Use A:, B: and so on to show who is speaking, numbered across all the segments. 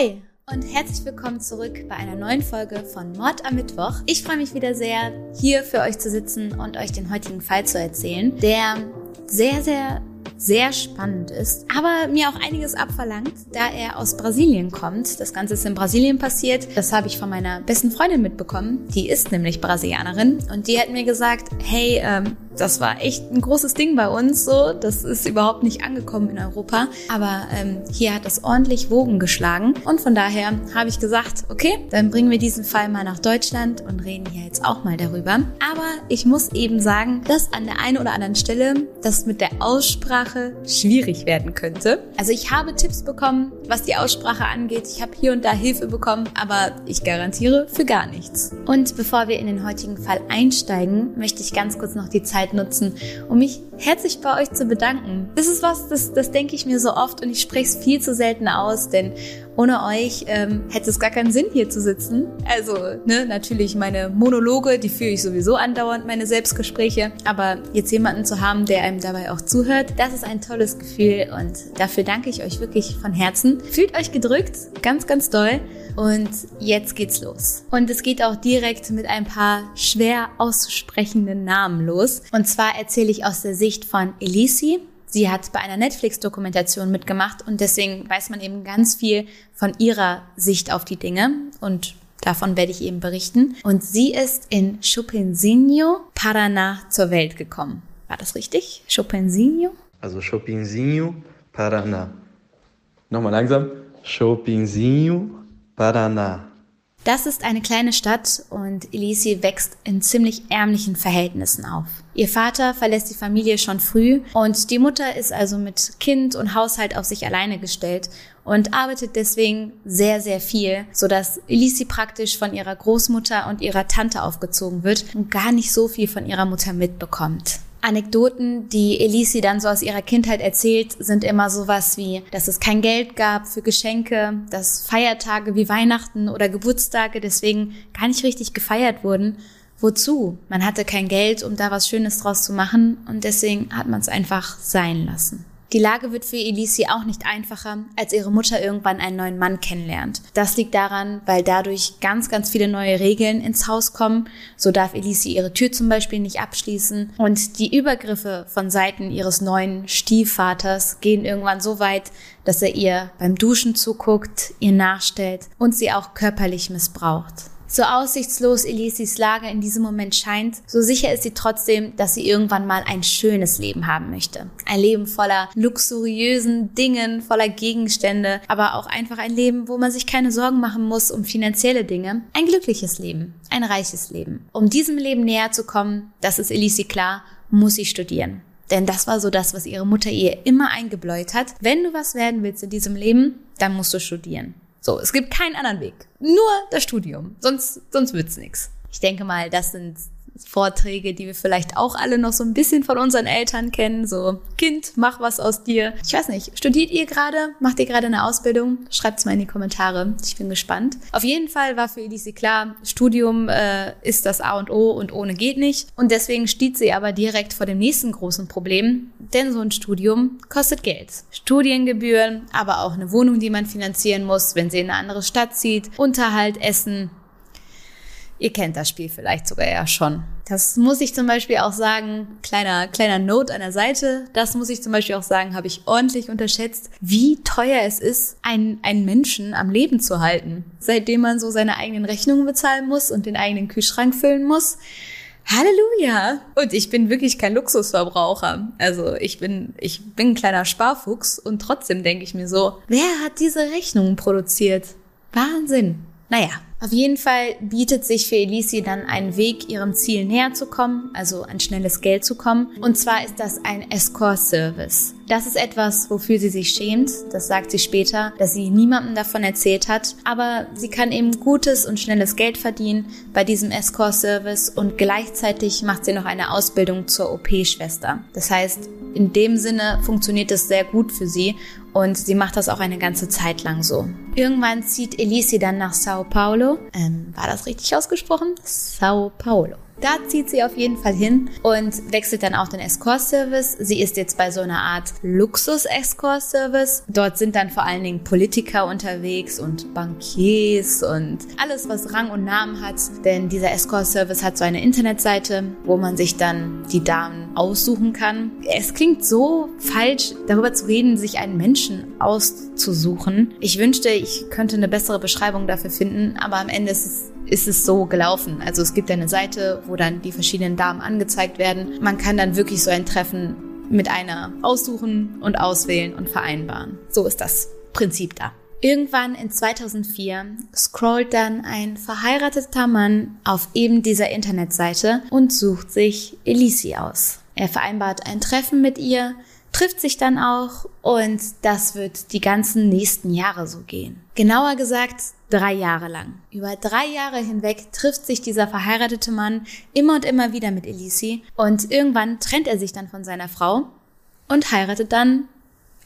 A: Hi und herzlich willkommen zurück bei einer neuen Folge von Mord am Mittwoch. Ich freue mich wieder sehr, hier für euch zu sitzen und euch den heutigen Fall zu erzählen, der sehr, sehr sehr spannend ist, aber mir auch einiges abverlangt, da er aus Brasilien kommt. Das Ganze ist in Brasilien passiert. Das habe ich von meiner besten Freundin mitbekommen. Die ist nämlich Brasilianerin und die hat mir gesagt, hey, ähm, das war echt ein großes Ding bei uns so. Das ist überhaupt nicht angekommen in Europa. Aber ähm, hier hat es ordentlich Wogen geschlagen. Und von daher habe ich gesagt, okay, dann bringen wir diesen Fall mal nach Deutschland und reden hier jetzt auch mal darüber. Aber ich muss eben sagen, dass an der einen oder anderen Stelle das mit der Aussprache schwierig werden könnte. Also ich habe Tipps bekommen, was die Aussprache angeht. Ich habe hier und da Hilfe bekommen, aber ich garantiere für gar nichts. Und bevor wir in den heutigen Fall einsteigen, möchte ich ganz kurz noch die Zeit nutzen, um mich herzlich bei euch zu bedanken. Das ist was, das, das denke ich mir so oft und ich spreche es viel zu selten aus, denn ohne euch ähm, hätte es gar keinen Sinn, hier zu sitzen. Also, ne, natürlich meine Monologe, die führe ich sowieso andauernd, meine Selbstgespräche. Aber jetzt jemanden zu haben, der einem dabei auch zuhört, das ist ein tolles Gefühl und dafür danke ich euch wirklich von Herzen. Fühlt euch gedrückt, ganz, ganz doll. Und jetzt geht's los. Und es geht auch direkt mit ein paar schwer auszusprechenden Namen los. Und zwar erzähle ich aus der Sicht von Elisi. Sie hat bei einer Netflix-Dokumentation mitgemacht und deswegen weiß man eben ganz viel von ihrer Sicht auf die Dinge und davon werde ich eben berichten. Und sie ist in Chopinzinho, Paraná zur Welt gekommen. War das richtig? Chopinzinho?
B: Also Chopinzinho, Paraná. Nochmal langsam. Chopinzinho, Paraná.
A: Das ist eine kleine Stadt und Elisi wächst in ziemlich ärmlichen Verhältnissen auf. Ihr Vater verlässt die Familie schon früh und die Mutter ist also mit Kind und Haushalt auf sich alleine gestellt und arbeitet deswegen sehr, sehr viel, sodass Elisi praktisch von ihrer Großmutter und ihrer Tante aufgezogen wird und gar nicht so viel von ihrer Mutter mitbekommt. Anekdoten, die Elisi dann so aus ihrer Kindheit erzählt, sind immer sowas wie, dass es kein Geld gab für Geschenke, dass Feiertage wie Weihnachten oder Geburtstage deswegen gar nicht richtig gefeiert wurden. Wozu? Man hatte kein Geld, um da was Schönes draus zu machen und deswegen hat man es einfach sein lassen. Die Lage wird für Elisi auch nicht einfacher, als ihre Mutter irgendwann einen neuen Mann kennenlernt. Das liegt daran, weil dadurch ganz, ganz viele neue Regeln ins Haus kommen. So darf Elisi ihre Tür zum Beispiel nicht abschließen. Und die Übergriffe von Seiten ihres neuen Stiefvaters gehen irgendwann so weit, dass er ihr beim Duschen zuguckt, ihr nachstellt und sie auch körperlich missbraucht. So aussichtslos Elisis Lage in diesem Moment scheint, so sicher ist sie trotzdem, dass sie irgendwann mal ein schönes Leben haben möchte. Ein Leben voller luxuriösen Dingen, voller Gegenstände, aber auch einfach ein Leben, wo man sich keine Sorgen machen muss um finanzielle Dinge. Ein glückliches Leben, ein reiches Leben. Um diesem Leben näher zu kommen, das ist Elisi klar, muss sie studieren. Denn das war so das, was ihre Mutter ihr immer eingebläut hat. Wenn du was werden willst in diesem Leben, dann musst du studieren. So, es gibt keinen anderen Weg. Nur das Studium. Sonst, sonst wird's nix. Ich denke mal, das sind Vorträge, die wir vielleicht auch alle noch so ein bisschen von unseren Eltern kennen. So, Kind, mach was aus dir. Ich weiß nicht, studiert ihr gerade? Macht ihr gerade eine Ausbildung? Schreibt's mal in die Kommentare. Ich bin gespannt. Auf jeden Fall war für Elise klar, Studium äh, ist das A und O und ohne geht nicht. Und deswegen steht sie aber direkt vor dem nächsten großen Problem. Denn so ein Studium kostet Geld. Studiengebühren, aber auch eine Wohnung, die man finanzieren muss, wenn sie in eine andere Stadt zieht. Unterhalt, Essen, Ihr kennt das Spiel vielleicht sogar ja schon. Das muss ich zum Beispiel auch sagen, kleiner, kleiner Note an der Seite, das muss ich zum Beispiel auch sagen, habe ich ordentlich unterschätzt, wie teuer es ist, einen, einen Menschen am Leben zu halten. Seitdem man so seine eigenen Rechnungen bezahlen muss und den eigenen Kühlschrank füllen muss. Halleluja! Und ich bin wirklich kein Luxusverbraucher. Also ich bin, ich bin ein kleiner Sparfuchs und trotzdem denke ich mir so, wer hat diese Rechnungen produziert? Wahnsinn! Naja, auf jeden Fall bietet sich für Elisi dann ein Weg, ihrem Ziel näher zu kommen, also an schnelles Geld zu kommen. Und zwar ist das ein Escort-Service. Das ist etwas, wofür sie sich schämt. Das sagt sie später, dass sie niemandem davon erzählt hat. Aber sie kann eben gutes und schnelles Geld verdienen bei diesem Escort-Service und gleichzeitig macht sie noch eine Ausbildung zur OP-Schwester. Das heißt, in dem Sinne funktioniert es sehr gut für sie und sie macht das auch eine ganze Zeit lang so. Irgendwann zieht Elisi dann nach Sao Paulo. Ähm, war das richtig ausgesprochen? Sao Paulo. Da zieht sie auf jeden Fall hin und wechselt dann auch den Escort-Service. Sie ist jetzt bei so einer Art Luxus-Escort-Service. Dort sind dann vor allen Dingen Politiker unterwegs und Bankiers und alles, was Rang und Namen hat. Denn dieser Escort-Service hat so eine Internetseite, wo man sich dann die Damen aussuchen kann. Es klingt so falsch, darüber zu reden, sich einen Menschen auszusuchen. Ich wünschte, ich könnte eine bessere Beschreibung dafür finden, aber am Ende ist es ist es so gelaufen. Also es gibt eine Seite, wo dann die verschiedenen Damen angezeigt werden. Man kann dann wirklich so ein Treffen mit einer aussuchen und auswählen und vereinbaren. So ist das Prinzip da. Irgendwann in 2004 scrollt dann ein verheirateter Mann auf eben dieser Internetseite und sucht sich Elisi aus. Er vereinbart ein Treffen mit ihr, trifft sich dann auch und das wird die ganzen nächsten Jahre so gehen. Genauer gesagt drei Jahre lang. Über drei Jahre hinweg trifft sich dieser verheiratete Mann immer und immer wieder mit Elisi und irgendwann trennt er sich dann von seiner Frau und heiratet dann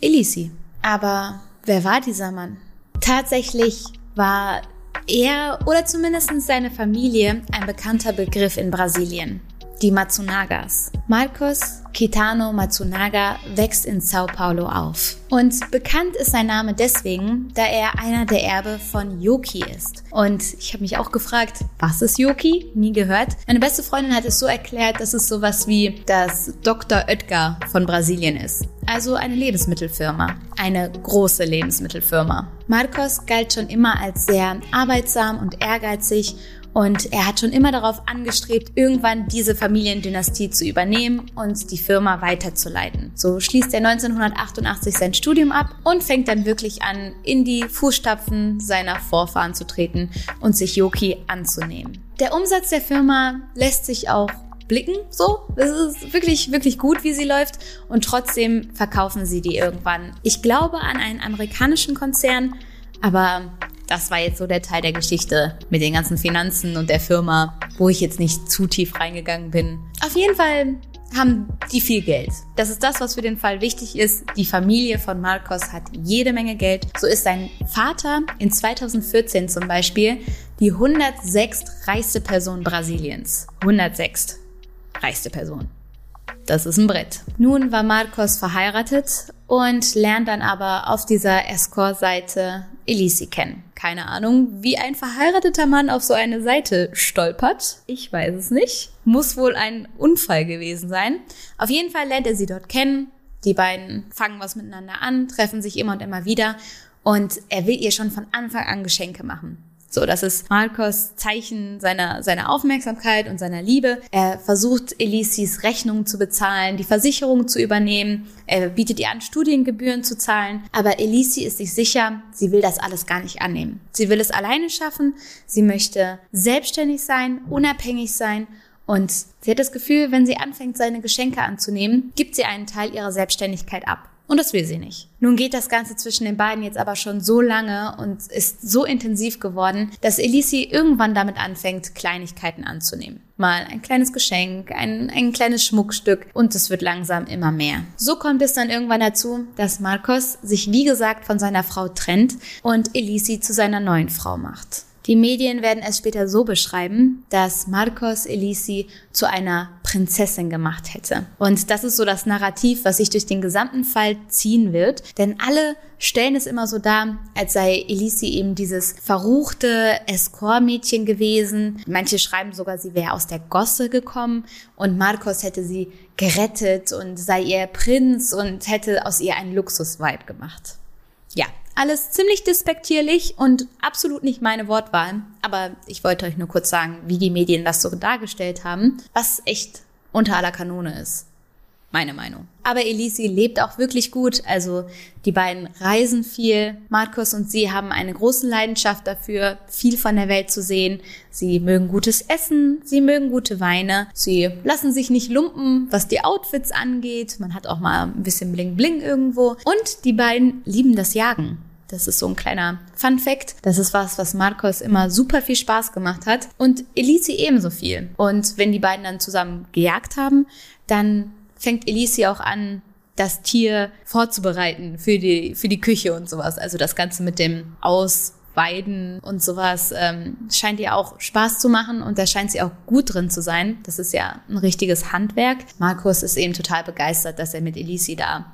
A: Elisi. Aber wer war dieser Mann? Tatsächlich war er oder zumindest seine Familie ein bekannter Begriff in Brasilien die Matsunagas. Marcos Kitano Matsunaga wächst in Sao Paulo auf. Und bekannt ist sein Name deswegen, da er einer der Erbe von Yoki ist. Und ich habe mich auch gefragt, was ist Yoki? Nie gehört. Meine beste Freundin hat es so erklärt, dass es sowas wie das Dr. Oetker von Brasilien ist. Also eine Lebensmittelfirma. Eine große Lebensmittelfirma. Marcos galt schon immer als sehr arbeitsam und ehrgeizig und er hat schon immer darauf angestrebt, irgendwann diese Familiendynastie zu übernehmen und die Firma weiterzuleiten. So schließt er 1988 sein Studium ab und fängt dann wirklich an, in die Fußstapfen seiner Vorfahren zu treten und sich Yoki anzunehmen. Der Umsatz der Firma lässt sich auch blicken, so. Es ist wirklich, wirklich gut, wie sie läuft. Und trotzdem verkaufen sie die irgendwann. Ich glaube an einen amerikanischen Konzern, aber das war jetzt so der Teil der Geschichte mit den ganzen Finanzen und der Firma, wo ich jetzt nicht zu tief reingegangen bin. Auf jeden Fall haben die viel Geld. Das ist das, was für den Fall wichtig ist. Die Familie von Marcos hat jede Menge Geld. So ist sein Vater in 2014 zum Beispiel die 106 reichste Person Brasiliens. 106 reichste Person. Das ist ein Brett. Nun war Marcos verheiratet und lernt dann aber auf dieser Escort-Seite Elisi kennen. Keine Ahnung, wie ein verheirateter Mann auf so eine Seite stolpert. Ich weiß es nicht. Muss wohl ein Unfall gewesen sein. Auf jeden Fall lernt er sie dort kennen. Die beiden fangen was miteinander an, treffen sich immer und immer wieder und er will ihr schon von Anfang an Geschenke machen. So, das ist Marcos Zeichen seiner, seiner Aufmerksamkeit und seiner Liebe. Er versucht, Elisis Rechnungen zu bezahlen, die Versicherung zu übernehmen. Er bietet ihr an, Studiengebühren zu zahlen. Aber Elisi ist sich sicher, sie will das alles gar nicht annehmen. Sie will es alleine schaffen. Sie möchte selbstständig sein, unabhängig sein und sie hat das Gefühl, wenn sie anfängt, seine Geschenke anzunehmen, gibt sie einen Teil ihrer Selbstständigkeit ab. Und das will sie nicht. Nun geht das Ganze zwischen den beiden jetzt aber schon so lange und ist so intensiv geworden, dass Elisi irgendwann damit anfängt, Kleinigkeiten anzunehmen. Mal ein kleines Geschenk, ein, ein kleines Schmuckstück und es wird langsam immer mehr. So kommt es dann irgendwann dazu, dass Marcos sich wie gesagt von seiner Frau trennt und Elisi zu seiner neuen Frau macht. Die Medien werden es später so beschreiben, dass Marcos Elisi zu einer Prinzessin gemacht hätte. Und das ist so das Narrativ, was sich durch den gesamten Fall ziehen wird. Denn alle stellen es immer so dar, als sei Elisi eben dieses verruchte Escort-Mädchen gewesen. Manche schreiben sogar, sie wäre aus der Gosse gekommen und Marcos hätte sie gerettet und sei ihr Prinz und hätte aus ihr einen Luxus-Vibe gemacht. Ja, alles ziemlich despektierlich und absolut nicht meine Wortwahl. Aber ich wollte euch nur kurz sagen, wie die Medien das so dargestellt haben, was echt unter aller Kanone ist. Meine Meinung. Aber Elisi lebt auch wirklich gut. Also die beiden reisen viel. Markus und sie haben eine große Leidenschaft dafür, viel von der Welt zu sehen. Sie mögen gutes Essen, sie mögen gute Weine. Sie lassen sich nicht lumpen, was die Outfits angeht. Man hat auch mal ein bisschen Bling Bling irgendwo. Und die beiden lieben das Jagen. Das ist so ein kleiner Fun Fact. Das ist was, was Marcos immer super viel Spaß gemacht hat und Elisi ebenso viel. Und wenn die beiden dann zusammen gejagt haben, dann fängt Elisi auch an, das Tier vorzubereiten für die, für die Küche und sowas. Also das Ganze mit dem Aus Weiden und sowas ähm, scheint ihr auch Spaß zu machen und da scheint sie auch gut drin zu sein. Das ist ja ein richtiges Handwerk. Markus ist eben total begeistert, dass er mit Elisi da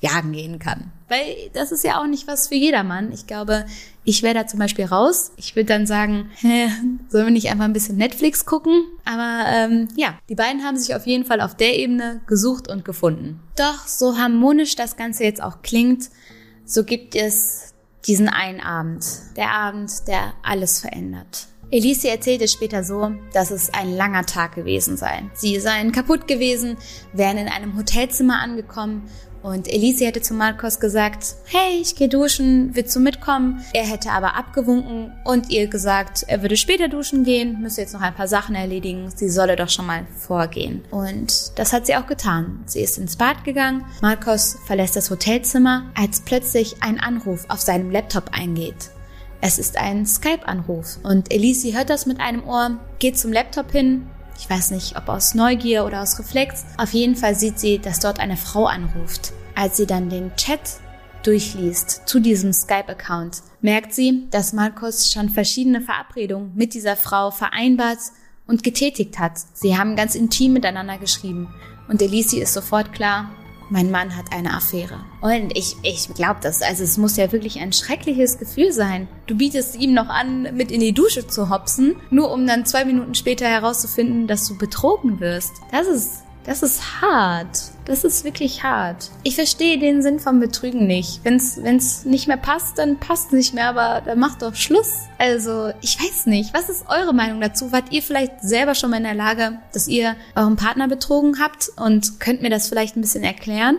A: jagen gehen kann. Weil das ist ja auch nicht was für jedermann. Ich glaube, ich wäre da zum Beispiel raus. Ich würde dann sagen, hä, sollen wir nicht einfach ein bisschen Netflix gucken? Aber ähm, ja, die beiden haben sich auf jeden Fall auf der Ebene gesucht und gefunden. Doch so harmonisch das Ganze jetzt auch klingt, so gibt es diesen einen Abend. Der Abend, der alles verändert. Elise erzählte später so, dass es ein langer Tag gewesen sei. Sie seien kaputt gewesen, wären in einem Hotelzimmer angekommen und Elise hätte zu Marcos gesagt, hey, ich gehe duschen, willst du mitkommen? Er hätte aber abgewunken und ihr gesagt, er würde später duschen gehen, müsse jetzt noch ein paar Sachen erledigen, sie solle doch schon mal vorgehen. Und das hat sie auch getan. Sie ist ins Bad gegangen, Marcos verlässt das Hotelzimmer, als plötzlich ein Anruf auf seinem Laptop eingeht. Es ist ein Skype-Anruf und Elise hört das mit einem Ohr, geht zum Laptop hin, ich weiß nicht, ob aus Neugier oder aus Reflex. Auf jeden Fall sieht sie, dass dort eine Frau anruft. Als sie dann den Chat durchliest zu diesem Skype-Account, merkt sie, dass Markus schon verschiedene Verabredungen mit dieser Frau vereinbart und getätigt hat. Sie haben ganz intim miteinander geschrieben. Und Elisi ist sofort klar, mein Mann hat eine Affäre. Und ich, ich glaube das. Also es muss ja wirklich ein schreckliches Gefühl sein. Du bietest ihm noch an, mit in die Dusche zu hopsen, nur um dann zwei Minuten später herauszufinden, dass du betrogen wirst. Das ist das ist hart. Das ist wirklich hart. Ich verstehe den Sinn vom Betrügen nicht. Wenn's, wenn's nicht mehr passt, dann passt nicht mehr, aber dann macht doch Schluss. Also, ich weiß nicht. Was ist eure Meinung dazu? Wart ihr vielleicht selber schon mal in der Lage, dass ihr euren Partner betrogen habt und könnt mir das vielleicht ein bisschen erklären?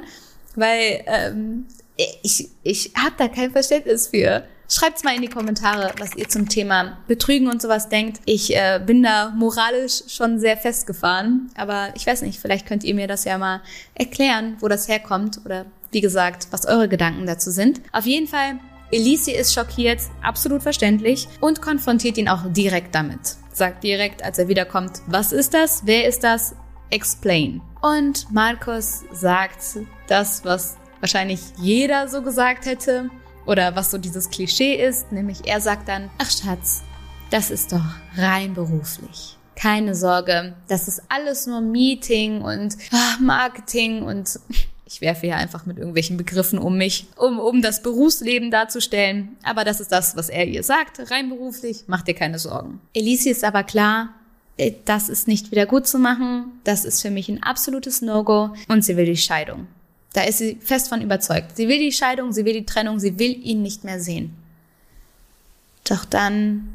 A: Weil ähm, ich, ich habe da kein Verständnis für. Schreibt's mal in die Kommentare, was ihr zum Thema Betrügen und sowas denkt. Ich äh, bin da moralisch schon sehr festgefahren, aber ich weiß nicht, vielleicht könnt ihr mir das ja mal erklären, wo das herkommt oder wie gesagt, was eure Gedanken dazu sind. Auf jeden Fall, Elise ist schockiert, absolut verständlich und konfrontiert ihn auch direkt damit. Sagt direkt, als er wiederkommt, was ist das? Wer ist das? Explain. Und Markus sagt das, was wahrscheinlich jeder so gesagt hätte. Oder was so dieses Klischee ist, nämlich er sagt dann, ach Schatz, das ist doch rein beruflich. Keine Sorge, das ist alles nur Meeting und ach, Marketing und ich werfe hier einfach mit irgendwelchen Begriffen um mich, um, um das Berufsleben darzustellen. Aber das ist das, was er ihr sagt, rein beruflich, mach dir keine Sorgen. Elise ist aber klar, äh, das ist nicht wieder gut zu machen, das ist für mich ein absolutes No-Go und sie will die Scheidung. Da ist sie fest von überzeugt. Sie will die Scheidung, sie will die Trennung, sie will ihn nicht mehr sehen. Doch dann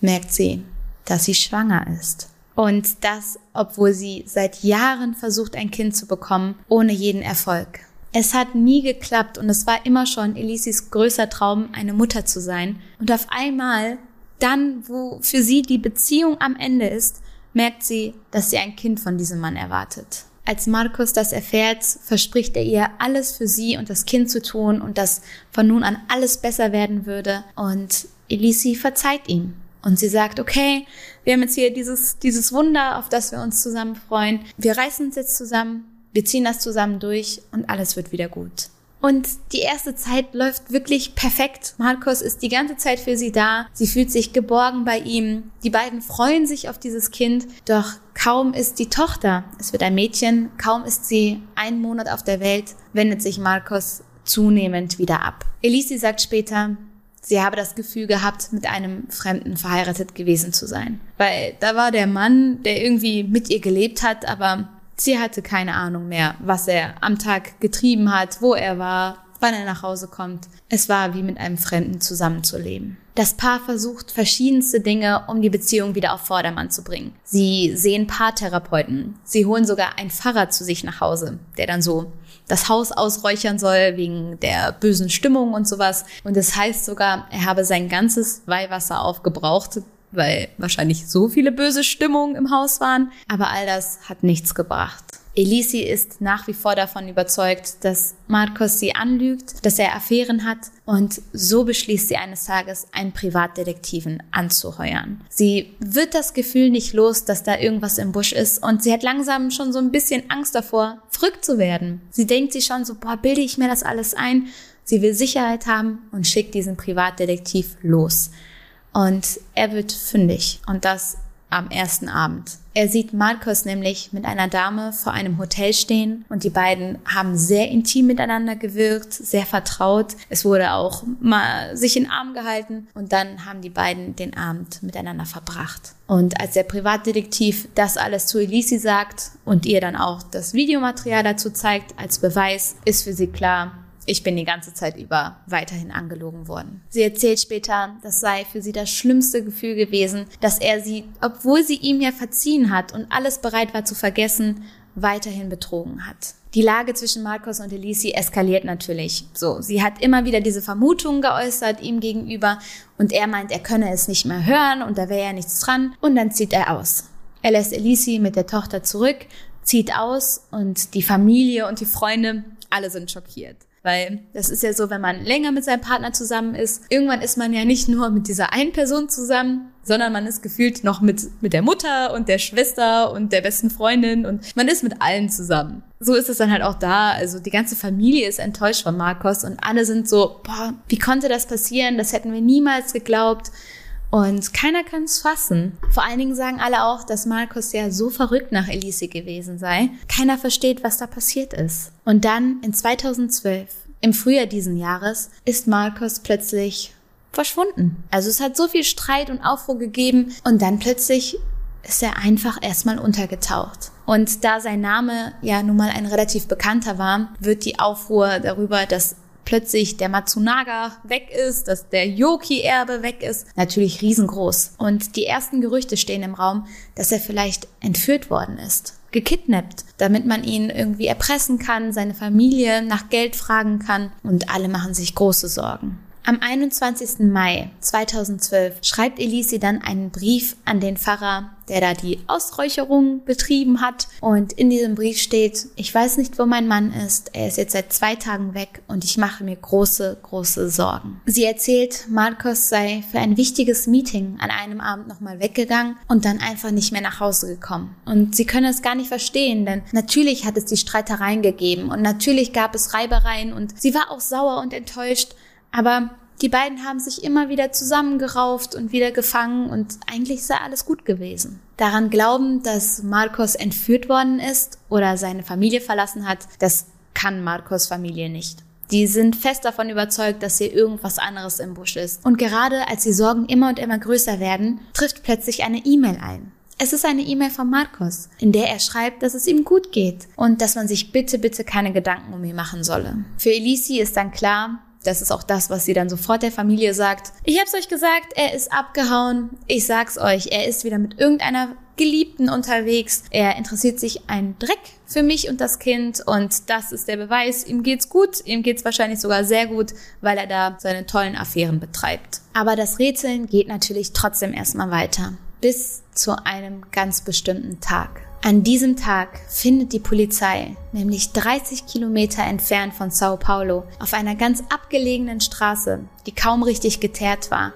A: merkt sie, dass sie schwanger ist. Und das, obwohl sie seit Jahren versucht, ein Kind zu bekommen, ohne jeden Erfolg. Es hat nie geklappt und es war immer schon Elisis größer Traum, eine Mutter zu sein. Und auf einmal, dann, wo für sie die Beziehung am Ende ist, merkt sie, dass sie ein Kind von diesem Mann erwartet. Als Markus das erfährt, verspricht er ihr, alles für sie und das Kind zu tun und dass von nun an alles besser werden würde. Und Elisi verzeiht ihm. Und sie sagt, okay, wir haben jetzt hier dieses, dieses Wunder, auf das wir uns zusammen freuen. Wir reißen uns jetzt zusammen, wir ziehen das zusammen durch und alles wird wieder gut. Und die erste Zeit läuft wirklich perfekt. Markus ist die ganze Zeit für sie da. Sie fühlt sich geborgen bei ihm. Die beiden freuen sich auf dieses Kind. Doch kaum ist die Tochter, es wird ein Mädchen, kaum ist sie einen Monat auf der Welt, wendet sich Markus zunehmend wieder ab. Elise sagt später, sie habe das Gefühl gehabt, mit einem Fremden verheiratet gewesen zu sein. Weil da war der Mann, der irgendwie mit ihr gelebt hat, aber Sie hatte keine Ahnung mehr, was er am Tag getrieben hat, wo er war, wann er nach Hause kommt. Es war wie mit einem Fremden zusammenzuleben. Das Paar versucht verschiedenste Dinge, um die Beziehung wieder auf Vordermann zu bringen. Sie sehen Paartherapeuten. Sie holen sogar ein Pfarrer zu sich nach Hause, der dann so das Haus ausräuchern soll wegen der bösen Stimmung und sowas. Und es das heißt sogar, er habe sein ganzes Weihwasser aufgebraucht, weil wahrscheinlich so viele böse Stimmungen im Haus waren. Aber all das hat nichts gebracht. Elisi ist nach wie vor davon überzeugt, dass Marcos sie anlügt, dass er Affären hat und so beschließt sie eines Tages, einen Privatdetektiven anzuheuern. Sie wird das Gefühl nicht los, dass da irgendwas im Busch ist und sie hat langsam schon so ein bisschen Angst davor, verrückt zu werden. Sie denkt sich schon so, boah, bilde ich mir das alles ein? Sie will Sicherheit haben und schickt diesen Privatdetektiv los. Und er wird fündig und das am ersten Abend. Er sieht Marcos nämlich mit einer Dame vor einem Hotel stehen und die beiden haben sehr intim miteinander gewirkt, sehr vertraut. Es wurde auch mal sich in den Arm gehalten und dann haben die beiden den Abend miteinander verbracht. Und als der Privatdetektiv das alles zu Elisi sagt und ihr dann auch das Videomaterial dazu zeigt als Beweis, ist für sie klar, ich bin die ganze Zeit über weiterhin angelogen worden. Sie erzählt später, das sei für sie das schlimmste Gefühl gewesen, dass er sie, obwohl sie ihm ja verziehen hat und alles bereit war zu vergessen, weiterhin betrogen hat. Die Lage zwischen Marcos und Elisi eskaliert natürlich. So, sie hat immer wieder diese Vermutungen geäußert ihm gegenüber und er meint, er könne es nicht mehr hören und da wäre ja nichts dran und dann zieht er aus. Er lässt Elisi mit der Tochter zurück, zieht aus und die Familie und die Freunde, alle sind schockiert. Weil das ist ja so, wenn man länger mit seinem Partner zusammen ist, irgendwann ist man ja nicht nur mit dieser einen Person zusammen, sondern man ist gefühlt noch mit, mit der Mutter und der Schwester und der besten Freundin und man ist mit allen zusammen. So ist es dann halt auch da. Also die ganze Familie ist enttäuscht von Marcos und alle sind so, boah, wie konnte das passieren? Das hätten wir niemals geglaubt. Und keiner kann es fassen. Vor allen Dingen sagen alle auch, dass Markus ja so verrückt nach Elise gewesen sei. Keiner versteht, was da passiert ist. Und dann in 2012, im Frühjahr diesen Jahres, ist Markus plötzlich verschwunden. Also es hat so viel Streit und Aufruhr gegeben und dann plötzlich ist er einfach erstmal untergetaucht. Und da sein Name ja nun mal ein relativ bekannter war, wird die Aufruhr darüber, dass plötzlich der Matsunaga weg ist, dass der Yoki-Erbe weg ist, natürlich riesengroß. Und die ersten Gerüchte stehen im Raum, dass er vielleicht entführt worden ist gekidnappt, damit man ihn irgendwie erpressen kann, seine Familie nach Geld fragen kann und alle machen sich große Sorgen. Am 21. Mai 2012 schreibt Elisi dann einen Brief an den Pfarrer, der da die Ausräucherung betrieben hat. Und in diesem Brief steht, ich weiß nicht, wo mein Mann ist. Er ist jetzt seit zwei Tagen weg und ich mache mir große, große Sorgen. Sie erzählt, Marcos sei für ein wichtiges Meeting an einem Abend nochmal weggegangen und dann einfach nicht mehr nach Hause gekommen. Und sie können es gar nicht verstehen, denn natürlich hat es die Streitereien gegeben und natürlich gab es Reibereien und sie war auch sauer und enttäuscht. Aber die beiden haben sich immer wieder zusammengerauft und wieder gefangen und eigentlich sei alles gut gewesen. Daran glauben, dass Marcos entführt worden ist oder seine Familie verlassen hat, das kann Marcos Familie nicht. Die sind fest davon überzeugt, dass hier irgendwas anderes im Busch ist. Und gerade als die Sorgen immer und immer größer werden, trifft plötzlich eine E-Mail ein. Es ist eine E-Mail von Marcos, in der er schreibt, dass es ihm gut geht und dass man sich bitte, bitte keine Gedanken um ihn machen solle. Für Elisi ist dann klar, das ist auch das, was sie dann sofort der Familie sagt. Ich hab's euch gesagt, er ist abgehauen. Ich sag's euch, er ist wieder mit irgendeiner Geliebten unterwegs. Er interessiert sich ein Dreck für mich und das Kind und das ist der Beweis. Ihm geht's gut, ihm geht's wahrscheinlich sogar sehr gut, weil er da seine tollen Affären betreibt. Aber das Rätseln geht natürlich trotzdem erstmal weiter. Bis zu einem ganz bestimmten Tag. An diesem Tag findet die Polizei, nämlich 30 Kilometer entfernt von Sao Paulo, auf einer ganz abgelegenen Straße, die kaum richtig geteert war,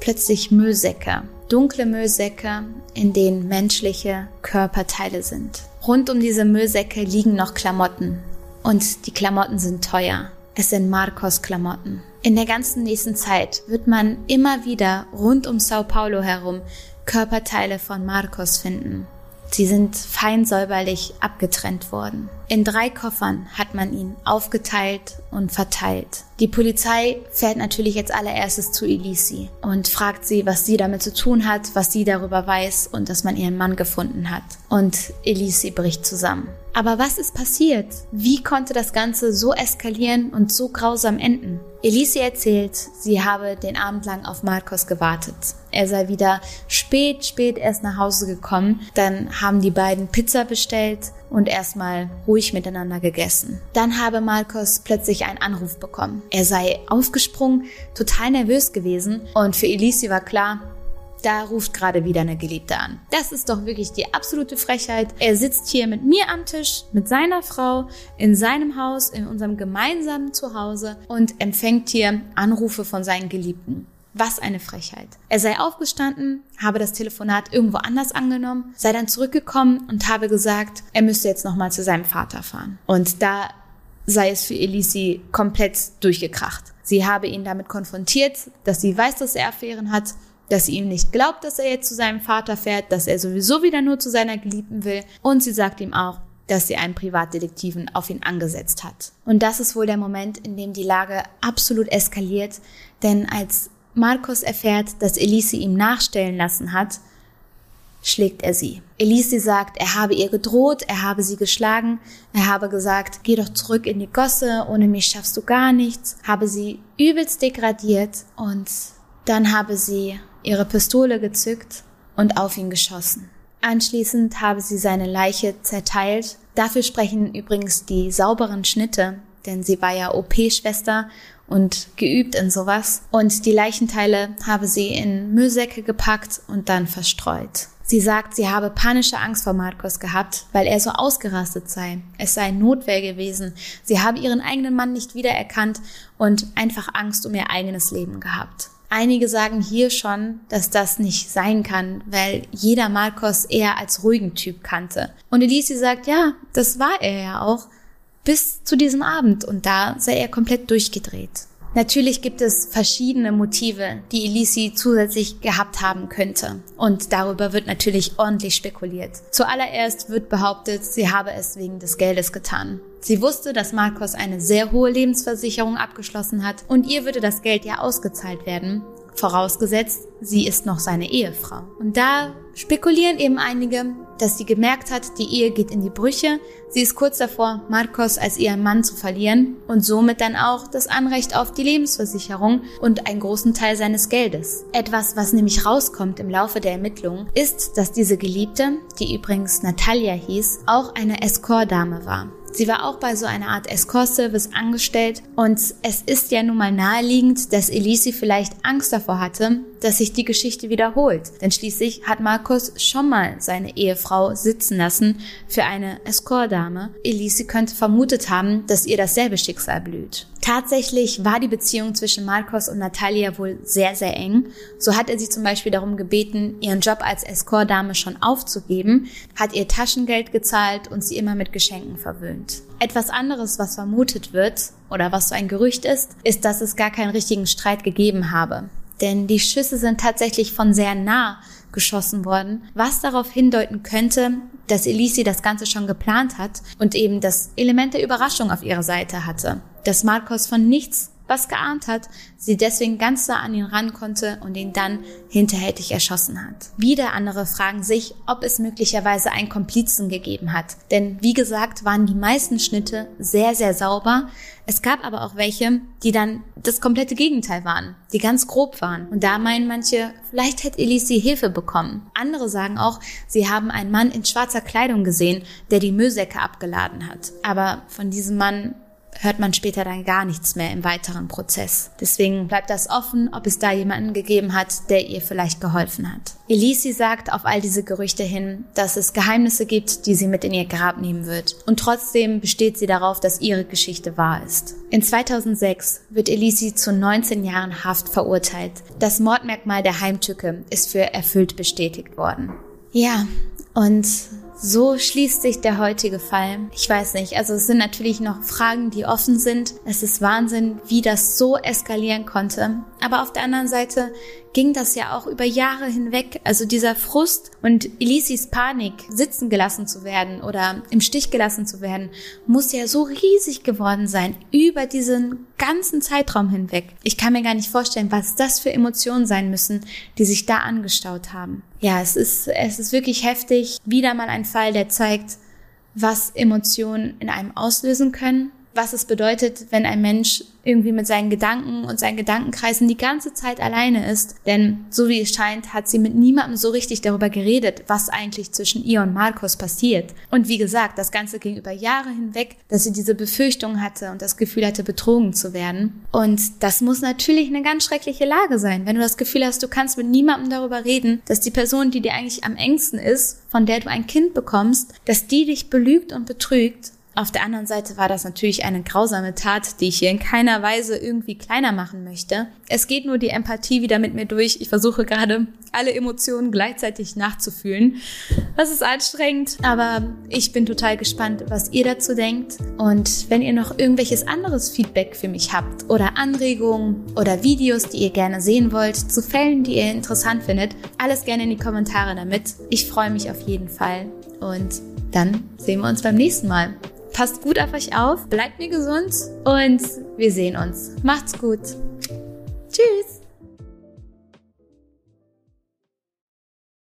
A: plötzlich Müllsäcke. Dunkle Müllsäcke, in denen menschliche Körperteile sind. Rund um diese Müllsäcke liegen noch Klamotten. Und die Klamotten sind teuer. Es sind Marcos Klamotten. In der ganzen nächsten Zeit wird man immer wieder rund um Sao Paulo herum Körperteile von Marcos finden. Sie sind fein säuberlich abgetrennt worden. In drei Koffern hat man ihn aufgeteilt und verteilt. Die Polizei fährt natürlich jetzt allererstes zu Elisi und fragt sie, was sie damit zu tun hat, was sie darüber weiß und dass man ihren Mann gefunden hat. Und Elisi bricht zusammen. Aber was ist passiert? Wie konnte das Ganze so eskalieren und so grausam enden? Elise erzählt, sie habe den Abend lang auf Marcos gewartet. Er sei wieder spät, spät erst nach Hause gekommen. Dann haben die beiden Pizza bestellt und erstmal ruhig miteinander gegessen. Dann habe Marcos plötzlich einen Anruf bekommen. Er sei aufgesprungen, total nervös gewesen und für Elise war klar, da ruft gerade wieder eine Geliebte an. Das ist doch wirklich die absolute Frechheit. Er sitzt hier mit mir am Tisch, mit seiner Frau, in seinem Haus, in unserem gemeinsamen Zuhause und empfängt hier Anrufe von seinen Geliebten. Was eine Frechheit. Er sei aufgestanden, habe das Telefonat irgendwo anders angenommen, sei dann zurückgekommen und habe gesagt, er müsste jetzt nochmal zu seinem Vater fahren. Und da sei es für Elisi komplett durchgekracht. Sie habe ihn damit konfrontiert, dass sie weiß, dass er Affären hat, dass sie ihm nicht glaubt, dass er jetzt zu seinem Vater fährt, dass er sowieso wieder nur zu seiner Geliebten will. Und sie sagt ihm auch, dass sie einen Privatdetektiven auf ihn angesetzt hat. Und das ist wohl der Moment, in dem die Lage absolut eskaliert, denn als Markus erfährt, dass Elise ihm nachstellen lassen hat, schlägt er sie. Elise sagt, er habe ihr gedroht, er habe sie geschlagen, er habe gesagt, geh doch zurück in die Gosse, ohne mich schaffst du gar nichts, habe sie übelst degradiert und dann habe sie ihre Pistole gezückt und auf ihn geschossen. Anschließend habe sie seine Leiche zerteilt. Dafür sprechen übrigens die sauberen Schnitte, denn sie war ja OP-Schwester und geübt in sowas. Und die Leichenteile habe sie in Müllsäcke gepackt und dann verstreut. Sie sagt, sie habe panische Angst vor Marcos gehabt, weil er so ausgerastet sei. Es sei Notwehr gewesen. Sie habe ihren eigenen Mann nicht wiedererkannt und einfach Angst um ihr eigenes Leben gehabt. Einige sagen hier schon, dass das nicht sein kann, weil jeder Marcos eher als ruhigen Typ kannte. Und Elise sagt, ja, das war er ja auch, bis zu diesem Abend und da sei er komplett durchgedreht. Natürlich gibt es verschiedene Motive, die Elisi zusätzlich gehabt haben könnte. Und darüber wird natürlich ordentlich spekuliert. Zuallererst wird behauptet, sie habe es wegen des Geldes getan. Sie wusste, dass Marcos eine sehr hohe Lebensversicherung abgeschlossen hat und ihr würde das Geld ja ausgezahlt werden, vorausgesetzt, sie ist noch seine Ehefrau. Und da spekulieren eben einige, dass sie gemerkt hat, die Ehe geht in die Brüche, sie ist kurz davor, Marcos als ihren Mann zu verlieren und somit dann auch das Anrecht auf die Lebensversicherung und einen großen Teil seines Geldes. Etwas, was nämlich rauskommt im Laufe der Ermittlungen, ist, dass diese Geliebte, die übrigens Natalia hieß, auch eine Escort-Dame war. Sie war auch bei so einer Art Escort-Service angestellt. Und es ist ja nun mal naheliegend, dass Elise vielleicht Angst davor hatte, dass sich die Geschichte wiederholt. Denn schließlich hat Markus schon mal seine Ehefrau sitzen lassen für eine Escort-Dame. Elise könnte vermutet haben, dass ihr dasselbe Schicksal blüht. Tatsächlich war die Beziehung zwischen Marcos und Natalia wohl sehr, sehr eng. So hat er sie zum Beispiel darum gebeten, ihren Job als Escort-Dame schon aufzugeben, hat ihr Taschengeld gezahlt und sie immer mit Geschenken verwöhnt. Etwas anderes, was vermutet wird oder was so ein Gerücht ist, ist, dass es gar keinen richtigen Streit gegeben habe. Denn die Schüsse sind tatsächlich von sehr nah geschossen worden, was darauf hindeuten könnte, dass Elise das Ganze schon geplant hat und eben das Element der Überraschung auf ihrer Seite hatte. Dass Marcos von nichts was geahnt hat, sie deswegen ganz nah an ihn ran konnte und ihn dann hinterhältig erschossen hat. Wieder andere fragen sich, ob es möglicherweise einen Komplizen gegeben hat. Denn wie gesagt, waren die meisten Schnitte sehr, sehr sauber. Es gab aber auch welche, die dann das komplette Gegenteil waren, die ganz grob waren. Und da meinen manche, vielleicht hätte Elise Hilfe bekommen. Andere sagen auch, sie haben einen Mann in schwarzer Kleidung gesehen, der die Müllsäcke abgeladen hat. Aber von diesem Mann hört man später dann gar nichts mehr im weiteren Prozess. Deswegen bleibt das offen, ob es da jemanden gegeben hat, der ihr vielleicht geholfen hat. Elisi sagt auf all diese Gerüchte hin, dass es Geheimnisse gibt, die sie mit in ihr Grab nehmen wird. Und trotzdem besteht sie darauf, dass ihre Geschichte wahr ist. In 2006 wird Elisi zu 19 Jahren Haft verurteilt. Das Mordmerkmal der Heimtücke ist für erfüllt bestätigt worden. Ja, und so schließt sich der heutige Fall. Ich weiß nicht, also es sind natürlich noch Fragen, die offen sind. Es ist Wahnsinn, wie das so eskalieren konnte. Aber auf der anderen Seite ging das ja auch über Jahre hinweg. Also dieser Frust und Elisis Panik, sitzen gelassen zu werden oder im Stich gelassen zu werden, muss ja so riesig geworden sein über diesen ganzen Zeitraum hinweg. Ich kann mir gar nicht vorstellen, was das für Emotionen sein müssen, die sich da angestaut haben. Ja, es ist, es ist wirklich heftig. Wieder mal ein Fall, der zeigt, was Emotionen in einem auslösen können was es bedeutet, wenn ein Mensch irgendwie mit seinen Gedanken und seinen Gedankenkreisen die ganze Zeit alleine ist. Denn so wie es scheint, hat sie mit niemandem so richtig darüber geredet, was eigentlich zwischen ihr und Markus passiert. Und wie gesagt, das Ganze ging über Jahre hinweg, dass sie diese Befürchtung hatte und das Gefühl hatte, betrogen zu werden. Und das muss natürlich eine ganz schreckliche Lage sein, wenn du das Gefühl hast, du kannst mit niemandem darüber reden, dass die Person, die dir eigentlich am engsten ist, von der du ein Kind bekommst, dass die dich belügt und betrügt Auf der anderen Seite war das natürlich eine grausame Tat, die ich hier in keiner Weise irgendwie kleiner machen möchte. Es geht nur die Empathie wieder mit mir durch. Ich versuche gerade alle Emotionen gleichzeitig nachzufühlen. Das ist anstrengend, aber ich bin total gespannt, was ihr dazu denkt. Und wenn ihr noch irgendwelches anderes Feedback für mich habt oder Anregungen oder Videos, die ihr gerne sehen wollt, zu Fällen, die ihr interessant findet, alles gerne in die Kommentare damit. Ich freue mich auf jeden Fall. Und dann sehen wir uns beim nächsten Mal. Passt gut auf euch auf, bleibt mir gesund und wir sehen uns. Macht's gut. Tschüss.